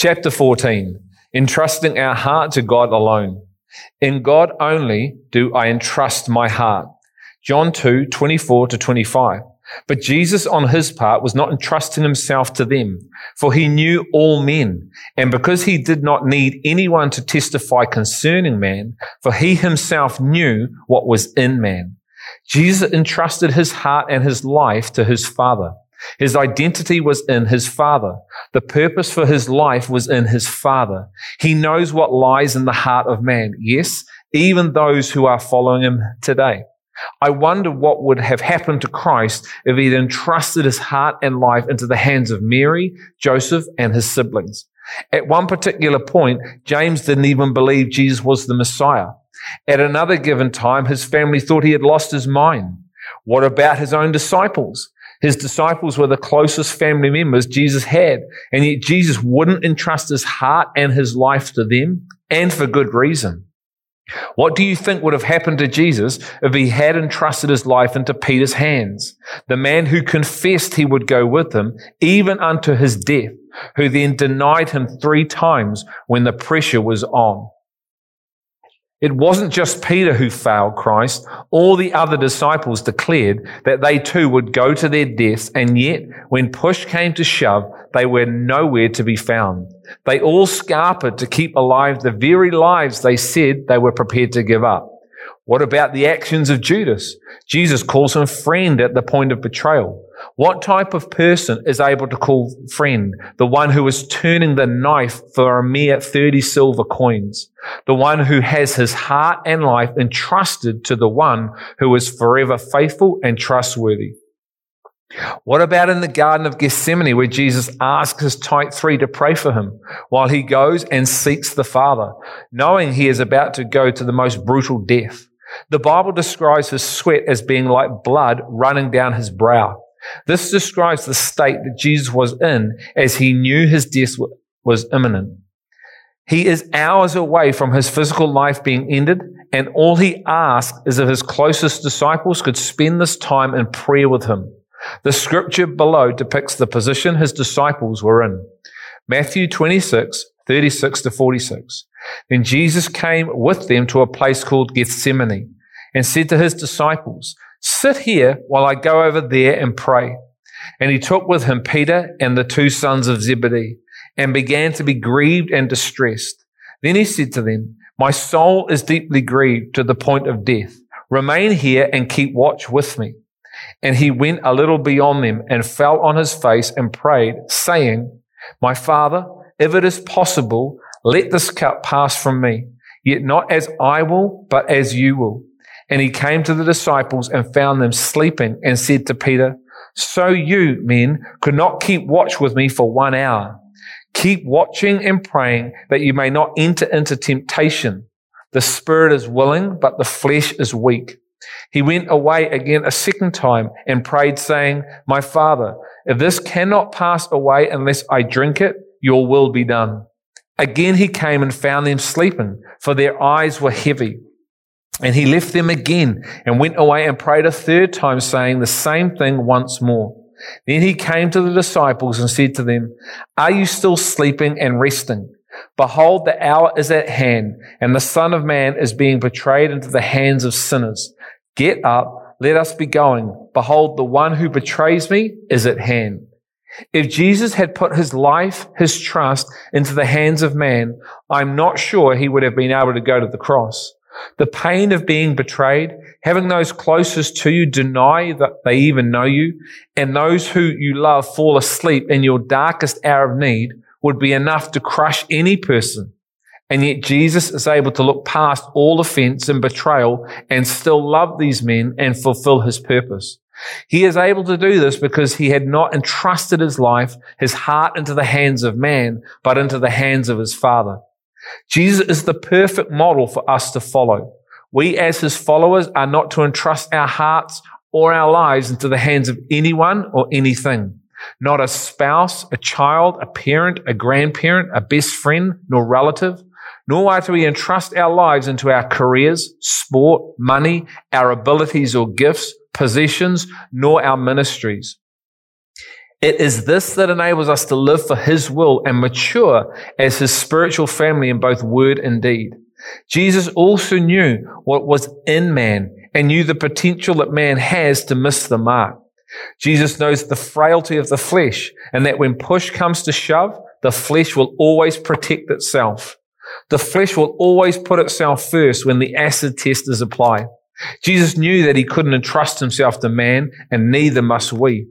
Chapter 14 Entrusting our heart to God alone. In God only do I entrust my heart. John 2 24 to 25. But Jesus, on his part, was not entrusting himself to them, for he knew all men. And because he did not need anyone to testify concerning man, for he himself knew what was in man. Jesus entrusted his heart and his life to his Father. His identity was in his Father. The purpose for his life was in his Father. He knows what lies in the heart of man. Yes, even those who are following him today. I wonder what would have happened to Christ if he had entrusted his heart and life into the hands of Mary, Joseph, and his siblings. At one particular point, James didn't even believe Jesus was the Messiah. At another given time, his family thought he had lost his mind. What about his own disciples? His disciples were the closest family members Jesus had, and yet Jesus wouldn't entrust his heart and his life to them, and for good reason. What do you think would have happened to Jesus if he had entrusted his life into Peter's hands? The man who confessed he would go with him, even unto his death, who then denied him three times when the pressure was on. It wasn't just Peter who failed Christ. All the other disciples declared that they too would go to their deaths, and yet, when push came to shove, they were nowhere to be found. They all scarpered to keep alive the very lives they said they were prepared to give up. What about the actions of Judas? Jesus calls him friend at the point of betrayal. What type of person is able to call friend? The one who is turning the knife for a mere 30 silver coins. The one who has his heart and life entrusted to the one who is forever faithful and trustworthy. What about in the Garden of Gethsemane where Jesus asks his tight three to pray for him while he goes and seeks the Father, knowing he is about to go to the most brutal death? The Bible describes his sweat as being like blood running down his brow. This describes the state that Jesus was in as he knew his death was imminent. He is hours away from his physical life being ended, and all he asks is if his closest disciples could spend this time in prayer with him. The scripture below depicts the position his disciples were in. Matthew 26, 36 to 46. Then Jesus came with them to a place called Gethsemane and said to his disciples, Sit here while I go over there and pray. And he took with him Peter and the two sons of Zebedee and began to be grieved and distressed. Then he said to them, My soul is deeply grieved to the point of death. Remain here and keep watch with me. And he went a little beyond them and fell on his face and prayed, saying, My father, if it is possible, let this cup pass from me, yet not as I will, but as you will. And he came to the disciples and found them sleeping and said to Peter, So you, men, could not keep watch with me for one hour. Keep watching and praying that you may not enter into temptation. The spirit is willing, but the flesh is weak. He went away again a second time and prayed, saying, My father, if this cannot pass away unless I drink it, your will be done. Again he came and found them sleeping, for their eyes were heavy. And he left them again and went away and prayed a third time, saying the same thing once more. Then he came to the disciples and said to them, Are you still sleeping and resting? Behold, the hour is at hand, and the Son of Man is being betrayed into the hands of sinners. Get up, let us be going. Behold, the one who betrays me is at hand. If Jesus had put his life, his trust into the hands of man, I'm not sure he would have been able to go to the cross. The pain of being betrayed, having those closest to you deny that they even know you, and those who you love fall asleep in your darkest hour of need would be enough to crush any person. And yet Jesus is able to look past all offense and betrayal and still love these men and fulfill his purpose. He is able to do this because he had not entrusted his life, his heart into the hands of man, but into the hands of his father. Jesus is the perfect model for us to follow. We as his followers are not to entrust our hearts or our lives into the hands of anyone or anything. Not a spouse, a child, a parent, a grandparent, a best friend, nor relative. Nor are we to entrust our lives into our careers, sport, money, our abilities or gifts, possessions, nor our ministries. It is this that enables us to live for His will and mature as His spiritual family in both word and deed. Jesus also knew what was in man and knew the potential that man has to miss the mark. Jesus knows the frailty of the flesh and that when push comes to shove, the flesh will always protect itself. The flesh will always put itself first when the acid test is applied. Jesus knew that he couldn't entrust himself to man and neither must we.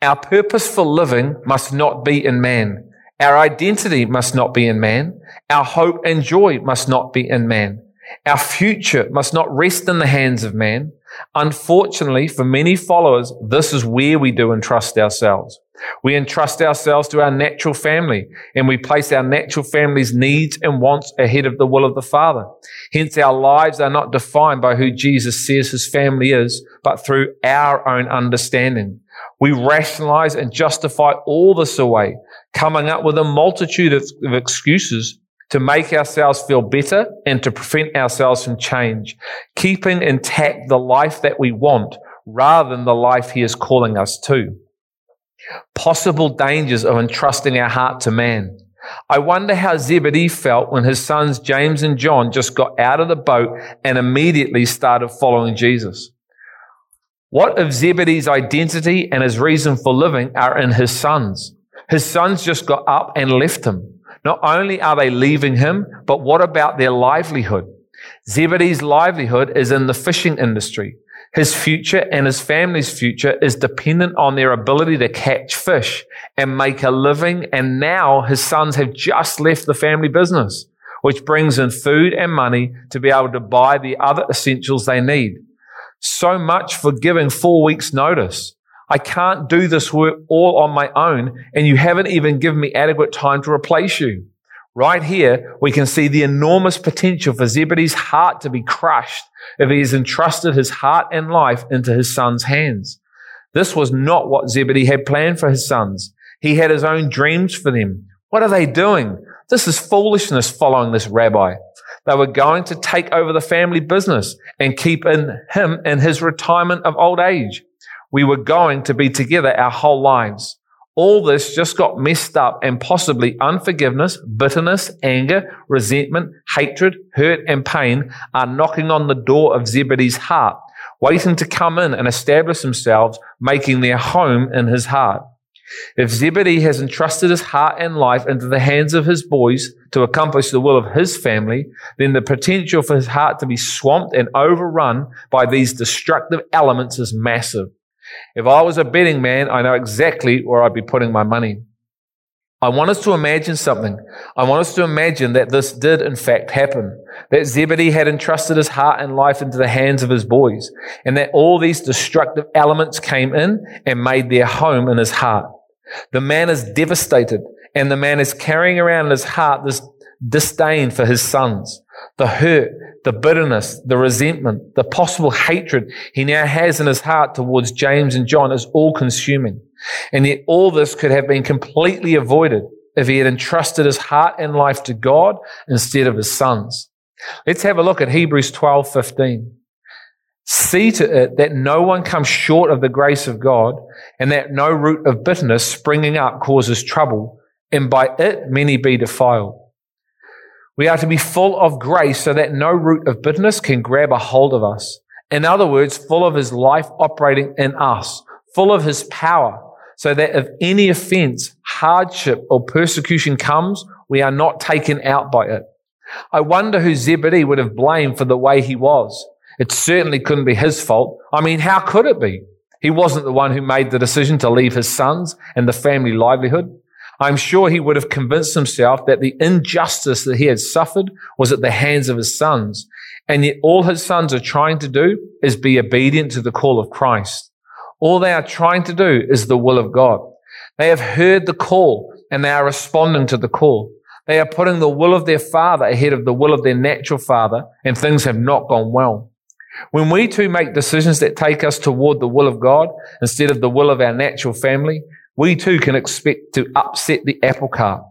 Our purpose for living must not be in man. Our identity must not be in man. Our hope and joy must not be in man. Our future must not rest in the hands of man. Unfortunately, for many followers, this is where we do entrust ourselves. We entrust ourselves to our natural family and we place our natural family's needs and wants ahead of the will of the Father. Hence, our lives are not defined by who Jesus says his family is, but through our own understanding. We rationalize and justify all this away, coming up with a multitude of, of excuses to make ourselves feel better and to prevent ourselves from change, keeping intact the life that we want rather than the life he is calling us to. Possible dangers of entrusting our heart to man. I wonder how Zebedee felt when his sons James and John just got out of the boat and immediately started following Jesus. What if Zebedee's identity and his reason for living are in his sons? His sons just got up and left him. Not only are they leaving him, but what about their livelihood? Zebedee's livelihood is in the fishing industry. His future and his family's future is dependent on their ability to catch fish and make a living. And now his sons have just left the family business, which brings in food and money to be able to buy the other essentials they need. So much for giving four weeks notice. I can't do this work all on my own, and you haven't even given me adequate time to replace you. Right here, we can see the enormous potential for Zebedee's heart to be crushed if he has entrusted his heart and life into his son's hands. This was not what Zebedee had planned for his sons. He had his own dreams for them. What are they doing? This is foolishness following this rabbi. They were going to take over the family business and keep in him in his retirement of old age. We were going to be together our whole lives. All this just got messed up and possibly unforgiveness, bitterness, anger, resentment, hatred, hurt, and pain are knocking on the door of Zebedee's heart, waiting to come in and establish themselves, making their home in his heart. If Zebedee has entrusted his heart and life into the hands of his boys to accomplish the will of his family, then the potential for his heart to be swamped and overrun by these destructive elements is massive. If I was a betting man, I know exactly where I'd be putting my money. I want us to imagine something. I want us to imagine that this did in fact happen. That Zebedee had entrusted his heart and life into the hands of his boys, and that all these destructive elements came in and made their home in his heart. The man is devastated, and the man is carrying around in his heart this disdain for his sons the hurt, the bitterness, the resentment, the possible hatred he now has in his heart towards James and John is all consuming. And yet all this could have been completely avoided if he had entrusted his heart and life to God instead of his sons. Let's have a look at Hebrews 12, 15. See to it that no one comes short of the grace of God and that no root of bitterness springing up causes trouble and by it many be defiled. We are to be full of grace so that no root of bitterness can grab a hold of us. In other words, full of his life operating in us, full of his power, so that if any offense, hardship, or persecution comes, we are not taken out by it. I wonder who Zebedee would have blamed for the way he was. It certainly couldn't be his fault. I mean, how could it be? He wasn't the one who made the decision to leave his sons and the family livelihood. I'm sure he would have convinced himself that the injustice that he had suffered was at the hands of his sons. And yet all his sons are trying to do is be obedient to the call of Christ. All they are trying to do is the will of God. They have heard the call and they are responding to the call. They are putting the will of their father ahead of the will of their natural father and things have not gone well. When we too make decisions that take us toward the will of God instead of the will of our natural family, we too can expect to upset the apple cart.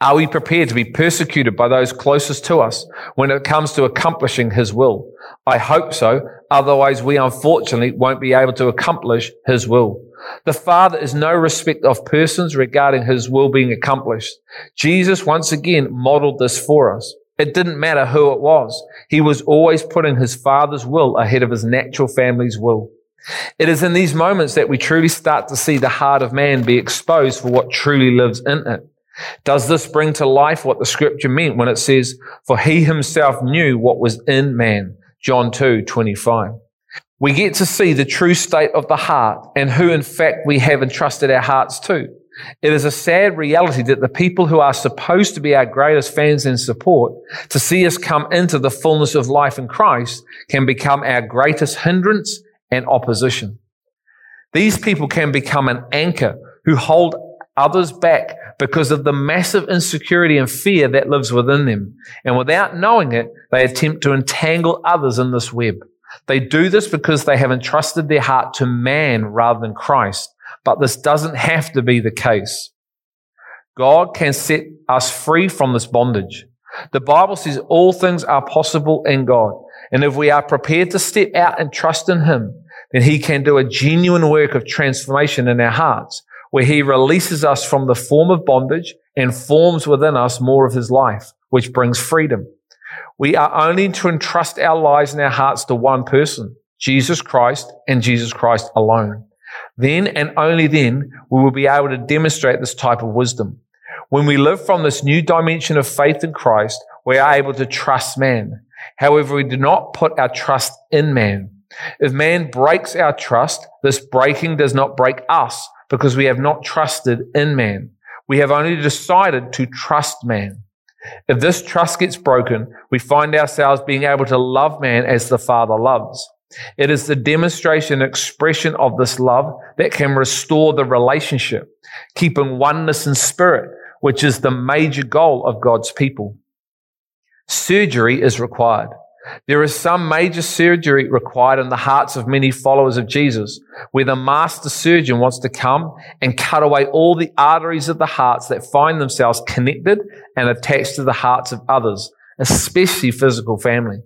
Are we prepared to be persecuted by those closest to us when it comes to accomplishing His will? I hope so. Otherwise, we unfortunately won't be able to accomplish His will. The Father is no respect of persons regarding his will being accomplished. Jesus once again modeled this for us. It didn't matter who it was. He was always putting his Father's will ahead of his natural family's will. It is in these moments that we truly start to see the heart of man be exposed for what truly lives in it. Does this bring to life what the scripture meant when it says, for he himself knew what was in man? John 2, 25. We get to see the true state of the heart and who in fact we have entrusted our hearts to. It is a sad reality that the people who are supposed to be our greatest fans and support to see us come into the fullness of life in Christ can become our greatest hindrance and opposition. These people can become an anchor who hold others back because of the massive insecurity and fear that lives within them. And without knowing it, they attempt to entangle others in this web. They do this because they have entrusted their heart to man rather than Christ. But this doesn't have to be the case. God can set us free from this bondage. The Bible says all things are possible in God. And if we are prepared to step out and trust in Him, then He can do a genuine work of transformation in our hearts, where He releases us from the form of bondage and forms within us more of His life, which brings freedom. We are only to entrust our lives and our hearts to one person, Jesus Christ and Jesus Christ alone. Then and only then we will be able to demonstrate this type of wisdom. When we live from this new dimension of faith in Christ, we are able to trust man. However, we do not put our trust in man. If man breaks our trust, this breaking does not break us because we have not trusted in man. We have only decided to trust man. If this trust gets broken, we find ourselves being able to love man as the Father loves. It is the demonstration expression of this love that can restore the relationship, keeping oneness in spirit, which is the major goal of God's people. Surgery is required. There is some major surgery required in the hearts of many followers of Jesus, where the master surgeon wants to come and cut away all the arteries of the hearts that find themselves connected and attached to the hearts of others, especially physical family.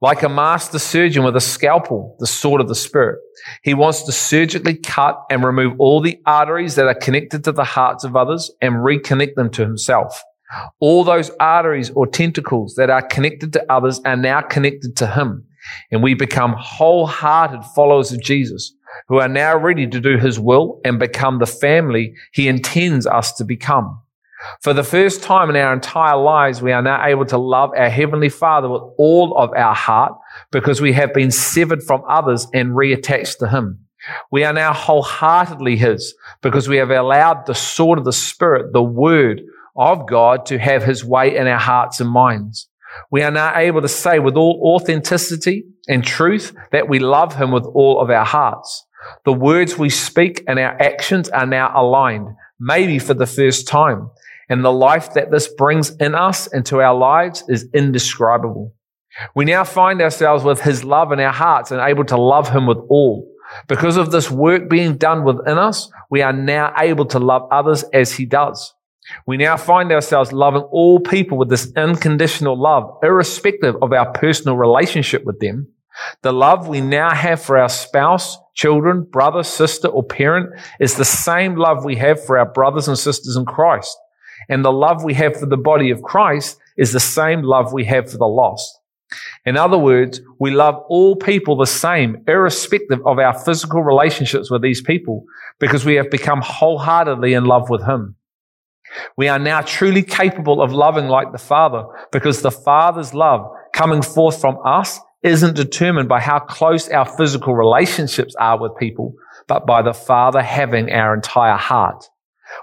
Like a master surgeon with a scalpel, the sword of the Spirit, he wants to surgically cut and remove all the arteries that are connected to the hearts of others and reconnect them to himself. All those arteries or tentacles that are connected to others are now connected to him. And we become wholehearted followers of Jesus who are now ready to do his will and become the family he intends us to become. For the first time in our entire lives, we are now able to love our Heavenly Father with all of our heart because we have been severed from others and reattached to Him. We are now wholeheartedly His because we have allowed the sword of the Spirit, the Word of God, to have His way in our hearts and minds. We are now able to say with all authenticity and truth that we love Him with all of our hearts. The words we speak and our actions are now aligned, maybe for the first time. And the life that this brings in us and to our lives is indescribable. We now find ourselves with his love in our hearts and able to love him with all. Because of this work being done within us, we are now able to love others as he does. We now find ourselves loving all people with this unconditional love, irrespective of our personal relationship with them. The love we now have for our spouse, children, brother, sister, or parent is the same love we have for our brothers and sisters in Christ. And the love we have for the body of Christ is the same love we have for the lost. In other words, we love all people the same, irrespective of our physical relationships with these people, because we have become wholeheartedly in love with Him. We are now truly capable of loving like the Father, because the Father's love coming forth from us isn't determined by how close our physical relationships are with people, but by the Father having our entire heart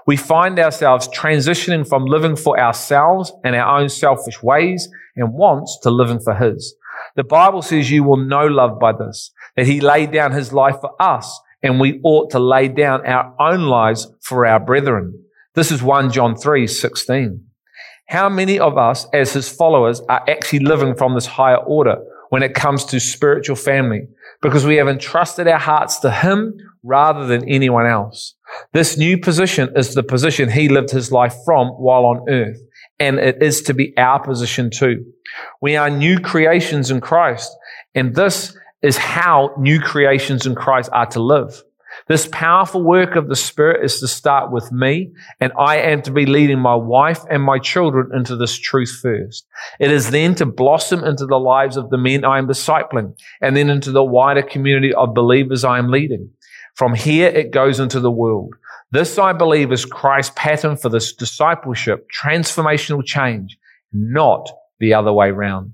we find ourselves transitioning from living for ourselves and our own selfish ways and wants to living for His. The Bible says you will know love by this, that He laid down His life for us and we ought to lay down our own lives for our brethren. This is 1 John 3, 16. How many of us as His followers are actually living from this higher order when it comes to spiritual family? Because we have entrusted our hearts to Him rather than anyone else. This new position is the position he lived his life from while on earth, and it is to be our position too. We are new creations in Christ, and this is how new creations in Christ are to live. This powerful work of the Spirit is to start with me, and I am to be leading my wife and my children into this truth first. It is then to blossom into the lives of the men I am discipling, and then into the wider community of believers I am leading. From here, it goes into the world. This, I believe, is Christ's pattern for this discipleship, transformational change, not the other way round.